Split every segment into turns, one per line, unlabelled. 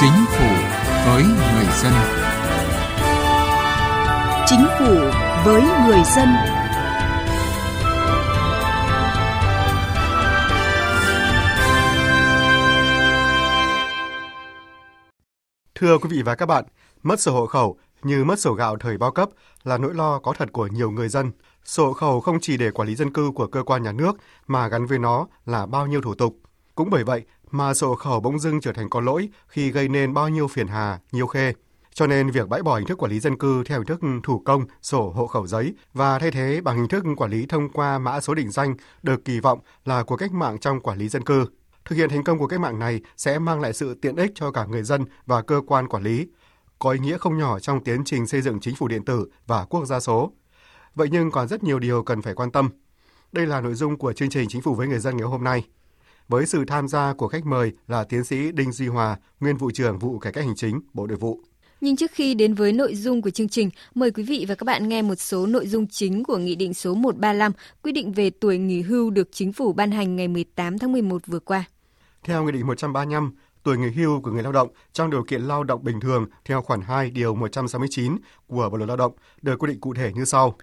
Chính phủ với người dân.
Chính phủ với người dân.
Thưa quý vị và các bạn, mất sổ hộ khẩu như mất sổ gạo thời bao cấp là nỗi lo có thật của nhiều người dân. Sổ hộ khẩu không chỉ để quản lý dân cư của cơ quan nhà nước mà gắn với nó là bao nhiêu thủ tục. Cũng bởi vậy mà sổ hộ khẩu bỗng dưng trở thành con lỗi khi gây nên bao nhiêu phiền hà, nhiều khê. Cho nên việc bãi bỏ hình thức quản lý dân cư theo hình thức thủ công, sổ hộ khẩu giấy và thay thế bằng hình thức quản lý thông qua mã số định danh được kỳ vọng là cuộc cách mạng trong quản lý dân cư. Thực hiện thành công của cách mạng này sẽ mang lại sự tiện ích cho cả người dân và cơ quan quản lý, có ý nghĩa không nhỏ trong tiến trình xây dựng chính phủ điện tử và quốc gia số. Vậy nhưng còn rất nhiều điều cần phải quan tâm. Đây là nội dung của chương trình Chính phủ với người dân ngày hôm nay. Với sự tham gia của khách mời là tiến sĩ Đinh Duy Hòa, nguyên vụ trưởng vụ cải cách hành chính, Bộ Nội vụ.
Nhưng trước khi đến với nội dung của chương trình, mời quý vị và các bạn nghe một số nội dung chính của Nghị định số 135 quy định về tuổi nghỉ hưu được Chính phủ ban hành ngày 18 tháng 11 vừa qua.
Theo Nghị định 135, tuổi nghỉ hưu của người lao động trong điều kiện lao động bình thường theo khoản 2 điều 169 của Bộ luật Lao động được quy định cụ thể như sau.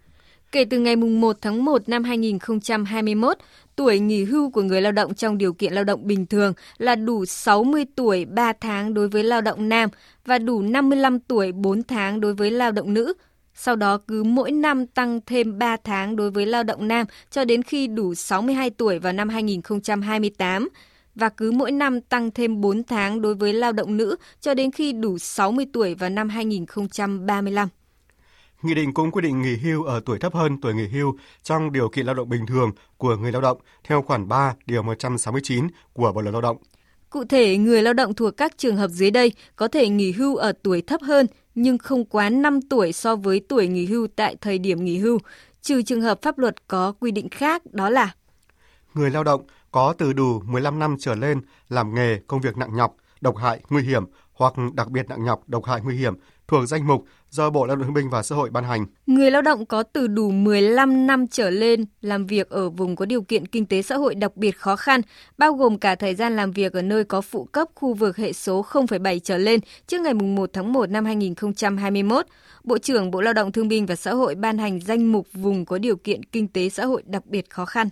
Kể từ ngày 1 tháng 1 năm 2021, tuổi nghỉ hưu của người lao động trong điều kiện lao động bình thường là đủ 60 tuổi 3 tháng đối với lao động nam và đủ 55 tuổi 4 tháng đối với lao động nữ. Sau đó cứ mỗi năm tăng thêm 3 tháng đối với lao động nam cho đến khi đủ 62 tuổi vào năm 2028 và cứ mỗi năm tăng thêm 4 tháng đối với lao động nữ cho đến khi đủ 60 tuổi vào năm 2035.
Nghị định cũng quy định nghỉ hưu ở tuổi thấp hơn tuổi nghỉ hưu trong điều kiện lao động bình thường của người lao động theo khoản 3 điều 169 của Bộ luật Lao động.
Cụ thể, người lao động thuộc các trường hợp dưới đây có thể nghỉ hưu ở tuổi thấp hơn nhưng không quá 5 tuổi so với tuổi nghỉ hưu tại thời điểm nghỉ hưu, trừ trường hợp pháp luật có quy định khác đó là
Người lao động có từ đủ 15 năm trở lên làm nghề công việc nặng nhọc, độc hại, nguy hiểm hoặc đặc biệt nặng nhọc, độc hại, nguy hiểm thuộc danh mục do Bộ Lao động Thương binh và Xã hội ban hành.
Người lao động có từ đủ 15 năm trở lên làm việc ở vùng có điều kiện kinh tế xã hội đặc biệt khó khăn, bao gồm cả thời gian làm việc ở nơi có phụ cấp khu vực hệ số 0,7 trở lên trước ngày 1 tháng 1 năm 2021. Bộ trưởng Bộ Lao động Thương binh và Xã hội ban hành danh mục vùng có điều kiện kinh tế xã hội đặc biệt khó khăn.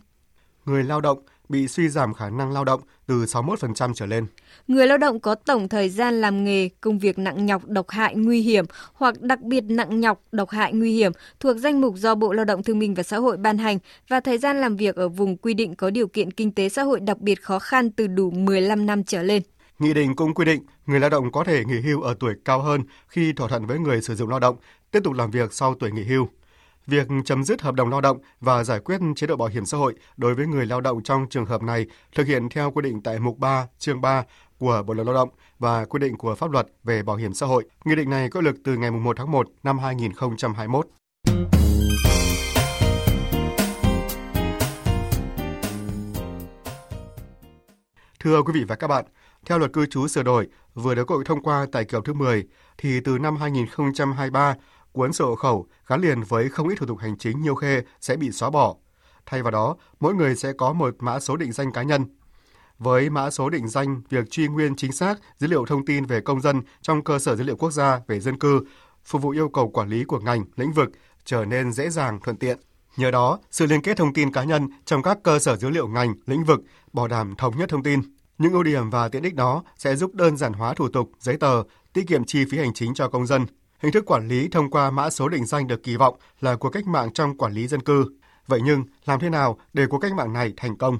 Người lao động bị suy giảm khả năng lao động từ 61% trở lên.
Người lao động có tổng thời gian làm nghề, công việc nặng nhọc, độc hại, nguy hiểm hoặc đặc biệt nặng nhọc, độc hại, nguy hiểm thuộc danh mục do Bộ Lao động Thương binh và Xã hội ban hành và thời gian làm việc ở vùng quy định có điều kiện kinh tế xã hội đặc biệt khó khăn từ đủ 15 năm trở lên.
Nghị định cũng quy định người lao động có thể nghỉ hưu ở tuổi cao hơn khi thỏa thuận với người sử dụng lao động tiếp tục làm việc sau tuổi nghỉ hưu việc chấm dứt hợp đồng lao động và giải quyết chế độ bảo hiểm xã hội đối với người lao động trong trường hợp này thực hiện theo quy định tại mục 3, chương 3 của Bộ luật Lao động và quy định của pháp luật về bảo hiểm xã hội. Nghị định này có lực từ ngày 1 tháng 1 năm 2021. Thưa quý vị và các bạn, theo luật cư trú sửa đổi vừa được Quốc hội thông qua tại kỳ họp thứ 10 thì từ năm 2023 cuốn sổ hộ khẩu gắn liền với không ít thủ tục hành chính nhiều khê sẽ bị xóa bỏ. Thay vào đó, mỗi người sẽ có một mã số định danh cá nhân. Với mã số định danh, việc truy nguyên chính xác dữ liệu thông tin về công dân trong cơ sở dữ liệu quốc gia về dân cư phục vụ yêu cầu quản lý của ngành, lĩnh vực trở nên dễ dàng, thuận tiện. Nhờ đó, sự liên kết thông tin cá nhân trong các cơ sở dữ liệu ngành, lĩnh vực bảo đảm thống nhất thông tin. Những ưu điểm và tiện ích đó sẽ giúp đơn giản hóa thủ tục, giấy tờ, tiết kiệm chi phí hành chính cho công dân, Hình thức quản lý thông qua mã số định danh được kỳ vọng là cuộc cách mạng trong quản lý dân cư. Vậy nhưng, làm thế nào để cuộc cách mạng này thành công?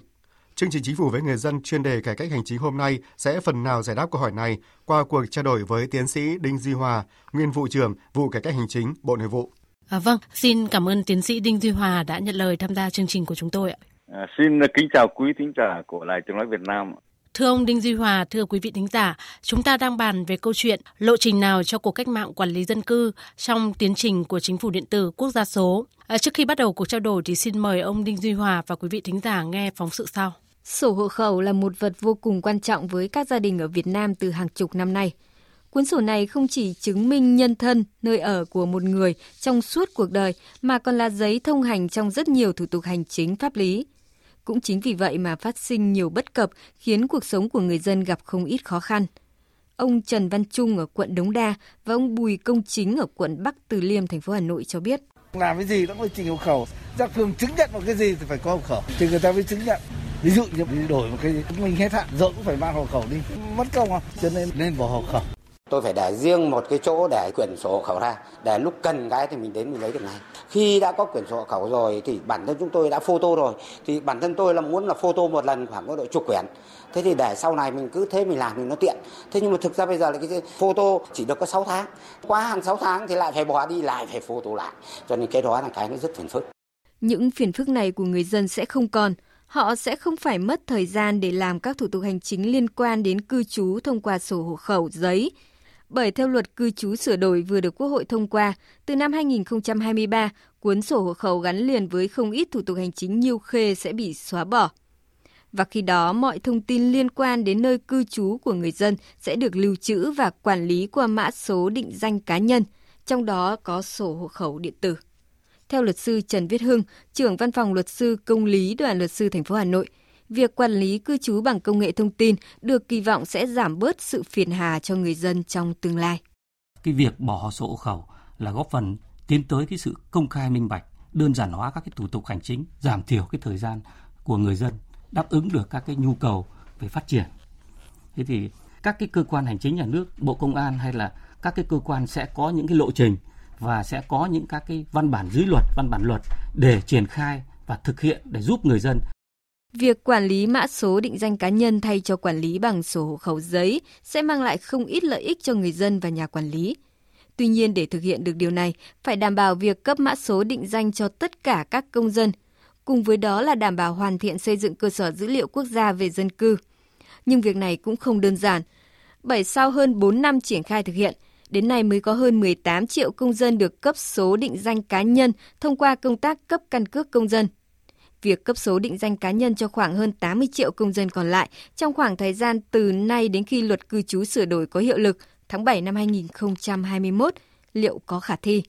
Chương trình Chính phủ với người dân chuyên đề cải cách hành chính hôm nay sẽ phần nào giải đáp câu hỏi này qua cuộc trao đổi với tiến sĩ Đinh Duy Hòa, nguyên vụ trưởng vụ cải cách hành chính Bộ Nội vụ.
À, vâng, xin cảm ơn tiến sĩ Đinh Duy Hòa đã nhận lời tham gia chương trình của chúng tôi ạ.
À, xin kính chào quý thính giả của Đài Tiếng nói Việt Nam.
Thưa ông Đinh Duy Hòa, thưa quý vị thính giả, chúng ta đang bàn về câu chuyện lộ trình nào cho cuộc cách mạng quản lý dân cư trong tiến trình của chính phủ điện tử quốc gia số. À, trước khi bắt đầu cuộc trao đổi thì xin mời ông Đinh Duy Hòa và quý vị thính giả nghe phóng sự sau.
Sổ hộ khẩu là một vật vô cùng quan trọng với các gia đình ở Việt Nam từ hàng chục năm nay. Cuốn sổ này không chỉ chứng minh nhân thân, nơi ở của một người trong suốt cuộc đời mà còn là giấy thông hành trong rất nhiều thủ tục hành chính pháp lý. Cũng chính vì vậy mà phát sinh nhiều bất cập khiến cuộc sống của người dân gặp không ít khó khăn. Ông Trần Văn Trung ở quận Đống Đa và ông Bùi Công Chính ở quận Bắc Từ Liêm, thành phố Hà Nội cho biết.
Làm cái gì nó phải trình hộ khẩu. Ra phường chứng nhận một cái gì thì phải có hộ khẩu. Thì người ta mới chứng nhận. Ví dụ như đổi một cái mình hết hạn rồi cũng phải mang hộ khẩu đi. Mất công không? Cho nên nên bỏ hộ khẩu.
Tôi phải để riêng một cái chỗ để quyển sổ hộ khẩu ra, để lúc cần cái thì mình đến mình lấy được ngay. Khi đã có quyển sổ hộ khẩu rồi thì bản thân chúng tôi đã photo rồi, thì bản thân tôi là muốn là photo một lần khoảng có độ chục quyển. Thế thì để sau này mình cứ thế mình làm thì nó tiện. Thế nhưng mà thực ra bây giờ là cái photo chỉ được có 6 tháng. quá hàng 6 tháng thì lại phải bỏ đi lại phải photo lại. Cho nên cái đó là cái nó rất phiền phức.
Những phiền phức này của người dân sẽ không còn họ sẽ không phải mất thời gian để làm các thủ tục hành chính liên quan đến cư trú thông qua sổ hộ khẩu giấy bởi theo luật cư trú sửa đổi vừa được Quốc hội thông qua, từ năm 2023, cuốn sổ hộ khẩu gắn liền với không ít thủ tục hành chính nhiêu khê sẽ bị xóa bỏ. Và khi đó, mọi thông tin liên quan đến nơi cư trú của người dân sẽ được lưu trữ và quản lý qua mã số định danh cá nhân, trong đó có sổ hộ khẩu điện tử. Theo luật sư Trần Viết Hưng, trưởng văn phòng luật sư công lý đoàn luật sư thành phố Hà Nội, việc quản lý cư trú bằng công nghệ thông tin được kỳ vọng sẽ giảm bớt sự phiền hà cho người dân trong tương lai.
Cái việc bỏ sổ hộ khẩu là góp phần tiến tới cái sự công khai minh bạch, đơn giản hóa các cái thủ tục hành chính, giảm thiểu cái thời gian của người dân, đáp ứng được các cái nhu cầu về phát triển. Thế thì các cái cơ quan hành chính nhà nước, Bộ Công an hay là các cái cơ quan sẽ có những cái lộ trình và sẽ có những các cái văn bản dưới luật, văn bản luật để triển khai và thực hiện để giúp người dân
Việc quản lý mã số định danh cá nhân thay cho quản lý bằng sổ hộ khẩu giấy sẽ mang lại không ít lợi ích cho người dân và nhà quản lý. Tuy nhiên để thực hiện được điều này, phải đảm bảo việc cấp mã số định danh cho tất cả các công dân, cùng với đó là đảm bảo hoàn thiện xây dựng cơ sở dữ liệu quốc gia về dân cư. Nhưng việc này cũng không đơn giản, bởi sau hơn 4 năm triển khai thực hiện, đến nay mới có hơn 18 triệu công dân được cấp số định danh cá nhân thông qua công tác cấp căn cước công dân – việc cấp số định danh cá nhân cho khoảng hơn 80 triệu công dân còn lại trong khoảng thời gian từ nay đến khi luật cư trú sửa đổi có hiệu lực tháng 7 năm 2021 liệu có khả thi?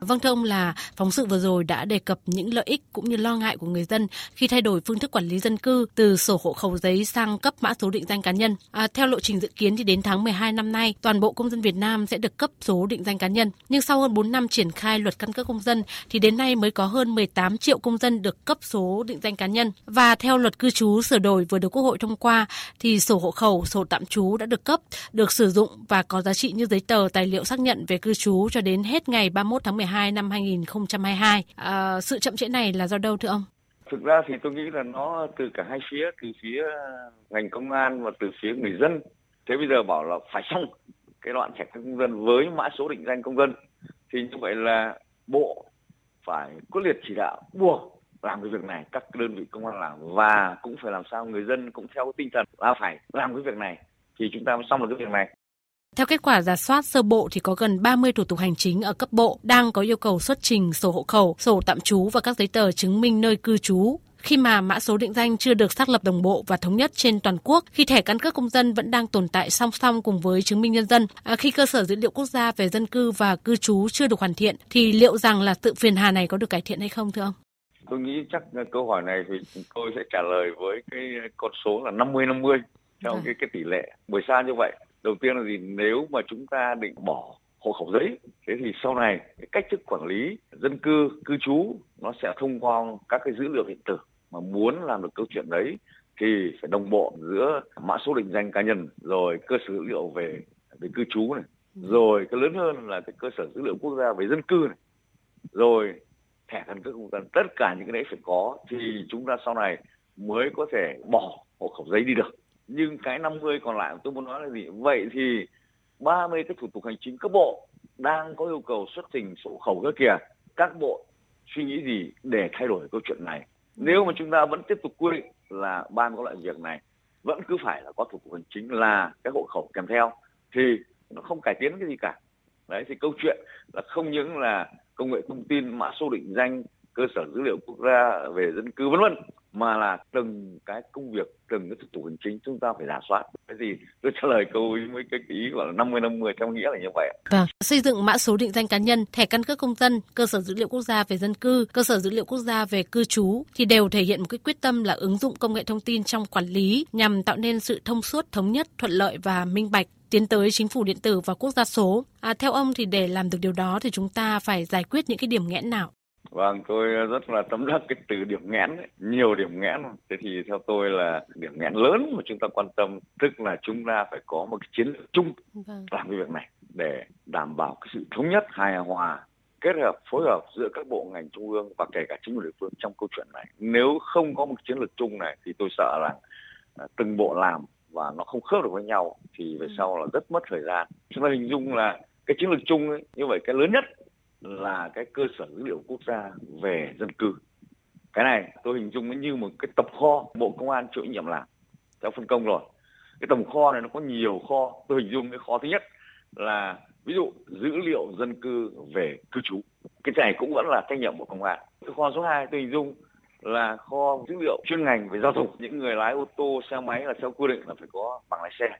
Vâng thưa ông là phóng sự vừa rồi đã đề cập những lợi ích cũng như lo ngại của người dân khi thay đổi phương thức quản lý dân cư từ sổ hộ khẩu giấy sang cấp mã số định danh cá nhân. À, theo lộ trình dự kiến thì đến tháng 12 năm nay, toàn bộ công dân Việt Nam sẽ được cấp số định danh cá nhân. Nhưng sau hơn 4 năm triển khai luật căn cước công dân thì đến nay mới có hơn 18 triệu công dân được cấp số định danh cá nhân. Và theo luật cư trú sửa đổi vừa được Quốc hội thông qua thì sổ hộ khẩu, sổ tạm trú đã được cấp, được sử dụng và có giá trị như giấy tờ tài liệu xác nhận về cư trú cho đến hết ngày 31 tháng 12 12 năm 2022. À, ờ, sự chậm trễ này là do đâu thưa ông?
Thực ra thì tôi nghĩ là nó từ cả hai phía, từ phía ngành công an và từ phía người dân. Thế bây giờ bảo là phải xong cái đoạn thẻ căn công dân với mã số định danh công dân thì như vậy là bộ phải quyết liệt chỉ đạo buộc làm cái việc này các đơn vị công an làm và cũng phải làm sao người dân cũng theo tinh thần là phải làm cái việc này thì chúng ta mới xong được cái việc này
theo kết quả giả soát sơ bộ thì có gần 30 thủ tục hành chính ở cấp bộ đang có yêu cầu xuất trình sổ hộ khẩu, sổ tạm trú và các giấy tờ chứng minh nơi cư trú khi mà mã số định danh chưa được xác lập đồng bộ và thống nhất trên toàn quốc, khi thẻ căn cước công dân vẫn đang tồn tại song song cùng với chứng minh nhân dân, à, khi cơ sở dữ liệu quốc gia về dân cư và cư trú chưa được hoàn thiện, thì liệu rằng là tự phiền hà này có được cải thiện hay không thưa ông?
Tôi nghĩ chắc câu hỏi này thì tôi sẽ trả lời với cái con số là 50-50 theo à. cái cái tỷ lệ. Bởi sao như vậy? Đầu tiên là gì? Nếu mà chúng ta định bỏ hộ khẩu giấy thế thì sau này cái cách thức quản lý dân cư cư trú nó sẽ thông qua các cái dữ liệu điện tử mà muốn làm được câu chuyện đấy thì phải đồng bộ giữa mã số định danh cá nhân rồi cơ sở dữ liệu về về cư trú này rồi cái lớn hơn là cái cơ sở dữ liệu quốc gia về dân cư này rồi thẻ căn cước công dân. Tất cả những cái đấy phải có thì chúng ta sau này mới có thể bỏ hộ khẩu giấy đi được nhưng cái 50 còn lại tôi muốn nói là gì? Vậy thì 30 cái thủ tục hành chính cấp bộ đang có yêu cầu xuất trình sổ khẩu cơ kìa. Các bộ suy nghĩ gì để thay đổi câu chuyện này? Nếu mà chúng ta vẫn tiếp tục quy định là ban có loại việc này, vẫn cứ phải là có thủ tục hành chính là cái hộ khẩu kèm theo, thì nó không cải tiến cái gì cả. Đấy, thì câu chuyện là không những là công nghệ thông tin, mã số định danh cơ sở dữ liệu quốc gia về dân cư vân vân mà là từng cái công việc từng cái thủ tục hành chính chúng ta phải giả soát cái gì tôi trả lời câu với cái ý gọi là 50 50 trong nghĩa là như vậy
vâng xây dựng mã số định danh cá nhân thẻ căn cước công dân cơ sở dữ liệu quốc gia về dân cư cơ sở dữ liệu quốc gia về cư trú thì đều thể hiện một cái quyết tâm là ứng dụng công nghệ thông tin trong quản lý nhằm tạo nên sự thông suốt thống nhất thuận lợi và minh bạch tiến tới chính phủ điện tử và quốc gia số. À, theo ông thì để làm được điều đó thì chúng ta phải giải quyết những cái điểm nghẽn nào?
Vâng, tôi rất là tấm đắc cái từ điểm nghẽn ấy. nhiều điểm nghẽn. Thế thì theo tôi là điểm nghẽn lớn mà chúng ta quan tâm tức là chúng ta phải có một cái chiến lược chung vâng. làm cái việc này để đảm bảo cái sự thống nhất hài hòa kết hợp phối hợp giữa các bộ ngành trung ương và kể cả chính quyền địa phương trong câu chuyện này. Nếu không có một chiến lược chung này thì tôi sợ là à, từng bộ làm và nó không khớp được với nhau thì về ừ. sau là rất mất thời gian. Chúng ta hình dung là cái chiến lược chung ấy, như vậy cái lớn nhất là cái cơ sở dữ liệu quốc gia về dân cư. Cái này tôi hình dung nó như một cái tập kho bộ công an chịu nhiệm làm, theo phân công rồi. Cái tổng kho này nó có nhiều kho. Tôi hình dung cái kho thứ nhất là ví dụ dữ liệu dân cư về cư trú cái này cũng vẫn là trách nhiệm của công an cái kho số 2 tôi hình dung là kho dữ liệu chuyên ngành về giao thông những người lái ô tô, xe máy là theo quy định là phải có bằng lái xe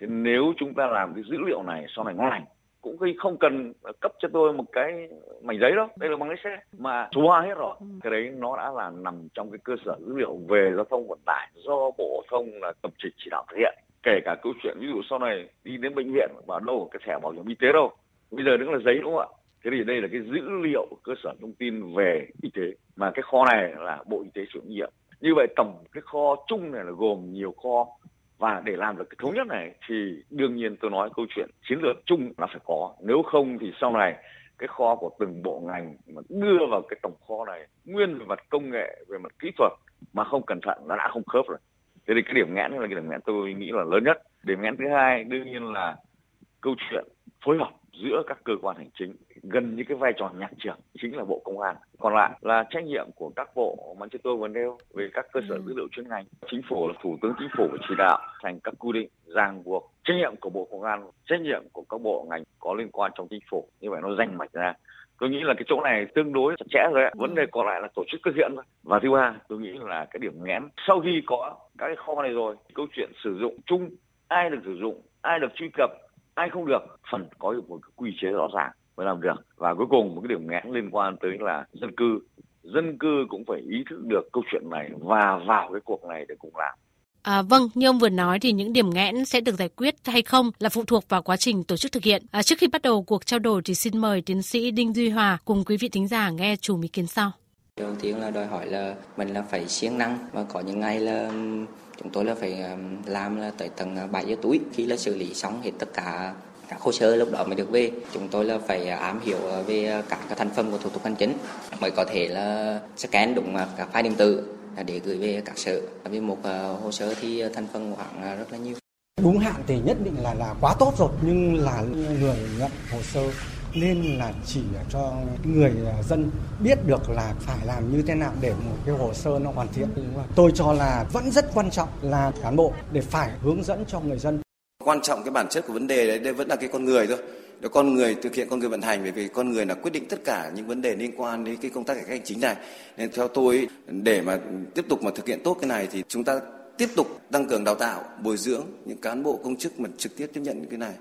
Thế nếu chúng ta làm cái dữ liệu này sau này ngon lành cũng không cần cấp cho tôi một cái mảnh giấy đâu đây là bằng lái xe mà hóa hết rồi. Ừ. cái đấy nó đã là nằm trong cái cơ sở dữ liệu về giao thông vận tải do bộ thông là tập trịch chỉ đạo thực hiện. Kể cả câu chuyện ví dụ sau này đi đến bệnh viện bảo đâu cái thẻ bảo hiểm y tế đâu bây giờ đứng là giấy đúng không ạ? Thế thì đây là cái dữ liệu cơ sở thông tin về y tế mà cái kho này là bộ y tế chịu nhiệm. Như vậy tổng cái kho chung này là gồm nhiều kho và để làm được cái thống nhất này thì đương nhiên tôi nói câu chuyện chiến lược chung là phải có. Nếu không thì sau này cái kho của từng bộ ngành mà đưa vào cái tổng kho này, nguyên về mặt công nghệ, về mặt kỹ thuật mà không cẩn thận nó đã không khớp rồi. Thế thì cái điểm nghẽn là cái điểm nghẽn tôi nghĩ là lớn nhất. Điểm nghẽn thứ hai đương nhiên là câu chuyện phối hợp giữa các cơ quan hành chính gần như cái vai trò nhạc trưởng chính là bộ công an. Còn lại là trách nhiệm của các bộ mà chúng tôi vừa nêu về các cơ sở ừ. dữ liệu chuyên ngành. Chính phủ là thủ tướng chính phủ chỉ đạo thành các quy định ràng buộc trách nhiệm của bộ công an trách nhiệm của các bộ ngành có liên quan trong chính phủ. Như vậy nó danh mạch ra. Tôi nghĩ là cái chỗ này tương đối chặt chẽ rồi ạ. Vấn đề còn lại là tổ chức thực hiện thôi. Và thứ ba tôi nghĩ là cái điểm nghẽn. Sau khi có các cái kho này rồi câu chuyện sử dụng chung ai được sử dụng ai được truy cập ai không được phần có một cái quy chế rõ ràng mới làm được và cuối cùng một cái điểm nghẽn liên quan tới là dân cư dân cư cũng phải ý thức được câu chuyện này và vào cái cuộc này để cùng làm
À, vâng, như ông vừa nói thì những điểm nghẽn sẽ được giải quyết hay không là phụ thuộc vào quá trình tổ chức thực hiện. À, trước khi bắt đầu cuộc trao đổi thì xin mời tiến sĩ Đinh Duy Hòa cùng quý vị thính giả nghe chủ ý kiến sau.
Đầu tiên là đòi hỏi là mình là phải siêng năng và có những ngày là chúng tôi là phải làm là tới tầng 7 à, giờ tối khi là xử lý xong hết tất cả các hồ sơ lúc đó mới được về. Chúng tôi là phải à, ám hiểu à, về các cái thành phần của thủ tục hành chính mới có thể là scan đúng các file điện tử để gửi về các sở. Vì một hồ sơ thì thành phần khoảng rất là nhiều.
Đúng hạn thì nhất định là là quá tốt rồi, nhưng là người nhận hồ sơ nên là chỉ cho người à, dân biết được là phải làm như thế nào để một cái hồ sơ nó hoàn thiện tôi cho là vẫn rất quan trọng là cán bộ để phải hướng dẫn cho người dân.
Quan trọng cái bản chất của vấn đề đấy đây vẫn là cái con người thôi. Để con người thực hiện, con người vận hành, bởi vì con người là quyết định tất cả những vấn đề liên quan đến cái công tác cải cách hành chính này. Nên theo tôi, để mà tiếp tục mà thực hiện tốt cái này thì chúng ta tiếp tục tăng cường đào tạo, bồi dưỡng những cán bộ công chức mà trực tiếp tiếp nhận cái này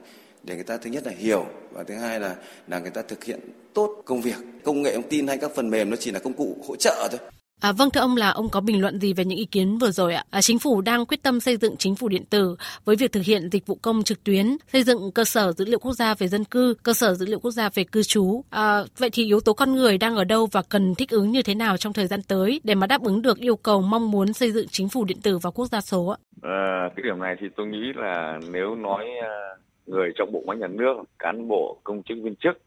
để người ta thứ nhất là hiểu và thứ hai là là người ta thực hiện tốt công việc công nghệ thông tin hay các phần mềm nó chỉ là công cụ hỗ trợ thôi
À, vâng thưa ông là ông có bình luận gì về những ý kiến vừa rồi ạ? À, chính phủ đang quyết tâm xây dựng chính phủ điện tử với việc thực hiện dịch vụ công trực tuyến, xây dựng cơ sở dữ liệu quốc gia về dân cư, cơ sở dữ liệu quốc gia về cư trú. À, vậy thì yếu tố con người đang ở đâu và cần thích ứng như thế nào trong thời gian tới để mà đáp ứng được yêu cầu mong muốn xây dựng chính phủ điện tử và quốc gia số ạ?
À, cái điểm này thì tôi nghĩ là nếu nói à, người trong bộ máy nhà nước, cán bộ, công chức viên chức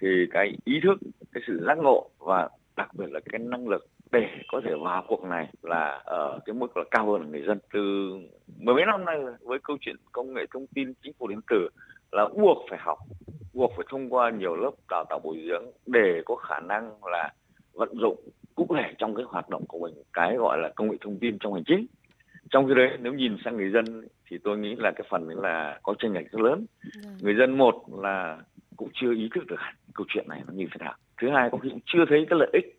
thì cái ý thức, cái sự giác ngộ và đặc biệt là cái năng lực để có thể vào cuộc này là ở cái mức là cao hơn người dân. Từ mười mấy năm nay với câu chuyện công nghệ thông tin chính phủ điện tử là buộc phải học buộc phải thông qua nhiều lớp đào tạo bồi dưỡng để có khả năng là vận dụng cụ thể trong cái hoạt động của mình cái gọi là công nghệ thông tin trong hành chính trong khi đấy nếu nhìn sang người dân thì tôi nghĩ là cái phần là có tranh lệch rất lớn. Dạ. người dân một là cũng chưa ý thức được câu chuyện này nó như thế nào. Thứ hai có khi cũng chưa thấy cái lợi ích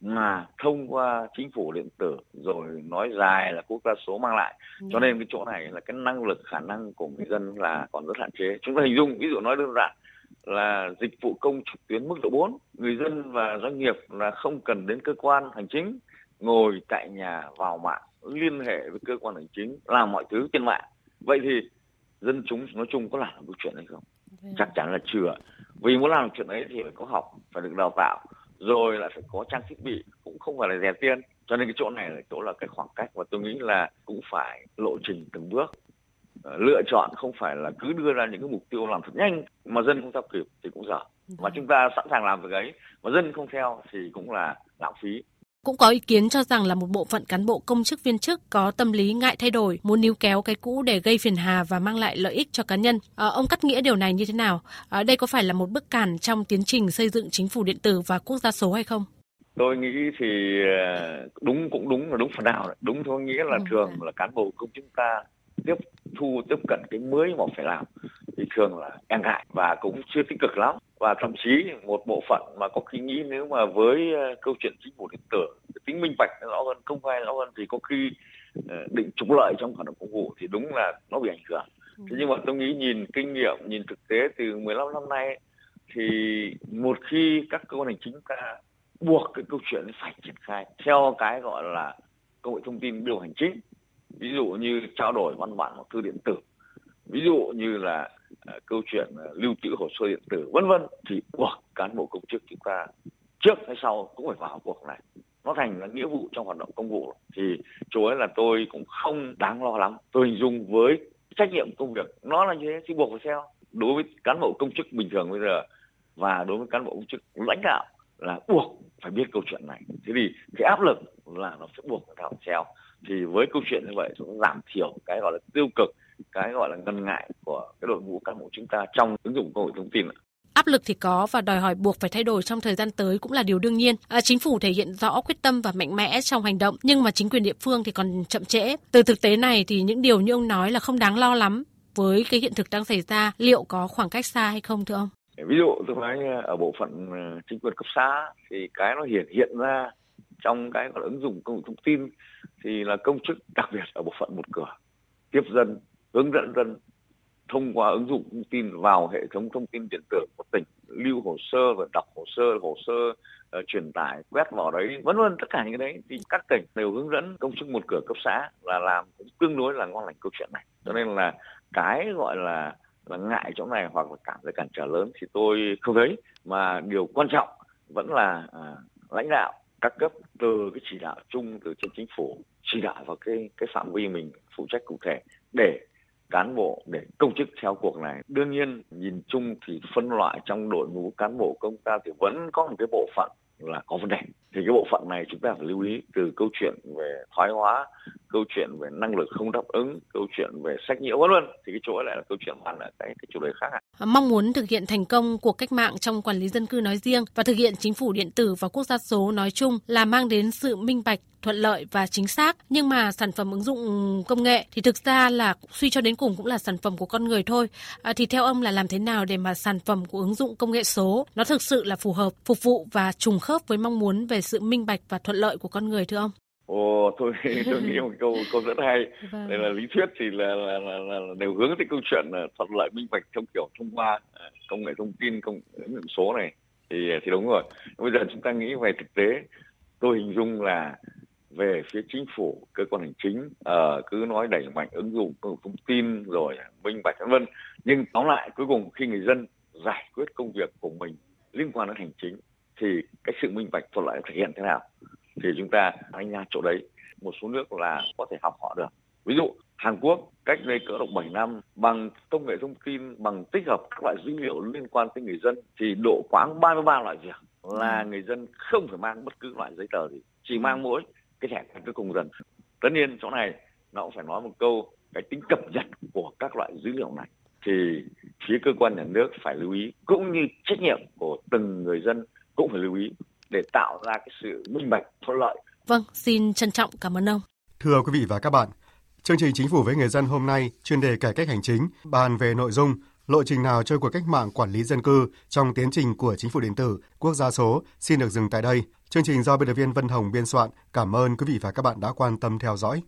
mà thông qua chính phủ điện tử rồi nói dài là quốc gia số mang lại. Cho nên cái chỗ này là cái năng lực khả năng của người dân là còn rất hạn chế. Chúng ta hình dung ví dụ nói đơn giản là dịch vụ công trực tuyến mức độ 4 người dân và doanh nghiệp là không cần đến cơ quan hành chính ngồi tại nhà vào mạng liên hệ với cơ quan hành chính làm mọi thứ trên mạng. Vậy thì dân chúng nói chung có làm được chuyện hay không? Chắc chắn là chưa. Vì muốn làm được chuyện ấy thì phải có học phải được đào tạo rồi lại phải có trang thiết bị cũng không phải là rẻ tiền. Cho nên cái chỗ này là chỗ là cái khoảng cách và tôi nghĩ là cũng phải lộ trình từng bước. Ờ, lựa chọn không phải là cứ đưa ra những cái mục tiêu làm thật nhanh mà dân không theo kịp thì cũng dở. Và chúng ta sẵn sàng làm việc ấy mà dân không theo thì cũng là lãng phí
cũng có ý kiến cho rằng là một bộ phận cán bộ công chức viên chức có tâm lý ngại thay đổi, muốn níu kéo cái cũ để gây phiền hà và mang lại lợi ích cho cá nhân. À, ông cắt nghĩa điều này như thế nào? À, đây có phải là một bước cản trong tiến trình xây dựng chính phủ điện tử và quốc gia số hay không?
Tôi nghĩ thì đúng cũng đúng là đúng phần nào. Đúng thôi nghĩa là ừ, thường là cán bộ công chúng ta tiếp thu tiếp cận cái mới mà phải làm thì thường là e ngại và cũng chưa tích cực lắm và thậm chí một bộ phận mà có khi nghĩ nếu mà với ờ, câu chuyện chính phủ điện tử tính minh bạch rõ hơn công khai rõ hơn thì có khi ờ, định trục lợi trong hoạt động công vụ thì đúng là nó bị ảnh hưởng ừ. thế nhưng mà tôi nghĩ nhìn kinh nghiệm nhìn thực tế từ 15 năm nay thì một khi các cơ quan hành chính ta buộc cái câu chuyện phải triển khai theo cái gọi là công nghệ thông tin điều hành chính ví dụ như trao đổi văn bản hoặc thư điện tử ví dụ như là uh, câu chuyện uh, lưu trữ hồ sơ điện tử vân vân thì buộc cán bộ công chức chúng ta trước hay sau cũng phải vào cuộc này. Nó thành là nghĩa vụ trong hoạt động công vụ. Thì chỗ ấy là tôi cũng không đáng lo lắm. Tôi hình dung với trách nhiệm công việc nó là như thế thì buộc phải theo. Đối với cán bộ công chức bình thường bây giờ và đối với cán bộ công chức lãnh đạo là buộc phải biết câu chuyện này. Thế thì cái áp lực là nó sẽ buộc phải theo thì với câu chuyện như vậy cũng giảm thiểu cái gọi là tiêu cực cái gọi là ngần ngại của cái đội ngũ cán bộ chúng ta trong ứng dụng công nghệ thông tin
Áp lực thì có và đòi hỏi buộc phải thay đổi trong thời gian tới cũng là điều đương nhiên. À, chính phủ thể hiện rõ quyết tâm và mạnh mẽ trong hành động, nhưng mà chính quyền địa phương thì còn chậm trễ. Từ thực tế này thì những điều như ông nói là không đáng lo lắm. Với cái hiện thực đang xảy ra, liệu có khoảng cách xa hay không thưa ông?
Ví dụ tôi nói ở bộ phận ờ, chính quyền cấp xã thì cái nó hiện hiện ra trong cái gọi là ứng dụng công nghệ thông tin thì là công chức đặc biệt ở bộ phận một cửa. Tiếp dân hướng dẫn dân thông qua ứng dụng thông tin vào hệ thống thông tin điện tử của tỉnh lưu hồ sơ và đọc hồ sơ hồ sơ uh, truyền tải quét vào đấy vân vân tất cả những cái đấy thì các tỉnh đều hướng dẫn công chức một cửa cấp xã là làm cũng tương đối là ngon lành câu chuyện này. Cho nên là cái gọi là là ngại chỗ này hoặc là cảm thấy cản trở lớn thì tôi không thấy. Mà điều quan trọng vẫn là à, lãnh đạo các cấp từ cái chỉ đạo chung từ trên chính phủ chỉ đạo vào cái cái phạm vi mình phụ trách cụ thể để cán bộ, để công chức theo cuộc này. Đương nhiên, nhìn chung thì phân loại trong đội ngũ cán bộ công ta thì vẫn có một cái bộ phận là có vấn đề. Thì cái bộ phận này chúng ta phải lưu ý từ câu chuyện về thoái hóa câu chuyện về năng lực không đáp ứng câu chuyện về sách nhiễu vân vân thì cái chỗ lại là câu chuyện hoàn là cái cái chủ đề khác à,
mong muốn thực hiện thành công cuộc cách mạng trong quản lý dân cư nói riêng và thực hiện chính phủ điện tử và quốc gia số nói chung là mang đến sự minh bạch thuận lợi và chính xác. Nhưng mà sản phẩm ứng dụng công nghệ thì thực ra là suy cho đến cùng cũng là sản phẩm của con người thôi. À, thì theo ông là làm thế nào để mà sản phẩm của ứng dụng công nghệ số nó thực sự là phù hợp phục vụ và trùng khớp với mong muốn về sự minh bạch và thuận lợi của con người thưa ông?
Ồ, tôi tôi nghĩ một câu câu rất hay. Vâng. Đây là lý thuyết thì là là, là, là, đều hướng tới câu chuyện là thuận lợi minh bạch trong kiểu thông qua à, công nghệ thông tin công ứng dụng số này thì thì đúng rồi. Bây giờ chúng ta nghĩ về thực tế, tôi hình dung là về phía chính phủ cơ quan hành chính uh, cứ nói đẩy mạnh ứng dụng công nghệ thông tin rồi minh bạch vân vân nhưng tóm lại cuối cùng khi người dân giải quyết công việc của mình liên quan đến hành chính thì cái sự minh bạch thuận lợi thể hiện thế nào thì chúng ta đánh giá chỗ đấy. Một số nước là có thể học họ được. Ví dụ Hàn Quốc cách đây cỡ độ 7 năm bằng công nghệ thông tin bằng tích hợp các loại dữ liệu liên quan tới người dân thì độ khoảng 33 loại việc là người dân không phải mang bất cứ loại giấy tờ gì chỉ mang mỗi cái thẻ căn cước công dân. Tất nhiên chỗ này nó cũng phải nói một câu cái tính cập nhật của các loại dữ liệu này. Thì phía cơ quan nhà nước phải lưu ý cũng như trách nhiệm của từng người dân cũng phải lưu ý để tạo ra cái sự minh bạch thuận lợi.
Vâng, xin trân trọng cảm ơn ông.
Thưa quý vị và các bạn, chương trình Chính phủ với người dân hôm nay chuyên đề cải cách hành chính bàn về nội dung lộ trình nào cho cuộc cách mạng quản lý dân cư trong tiến trình của chính phủ điện tử quốc gia số xin được dừng tại đây. Chương trình do biên tập viên Vân Hồng biên soạn. Cảm ơn quý vị và các bạn đã quan tâm theo dõi.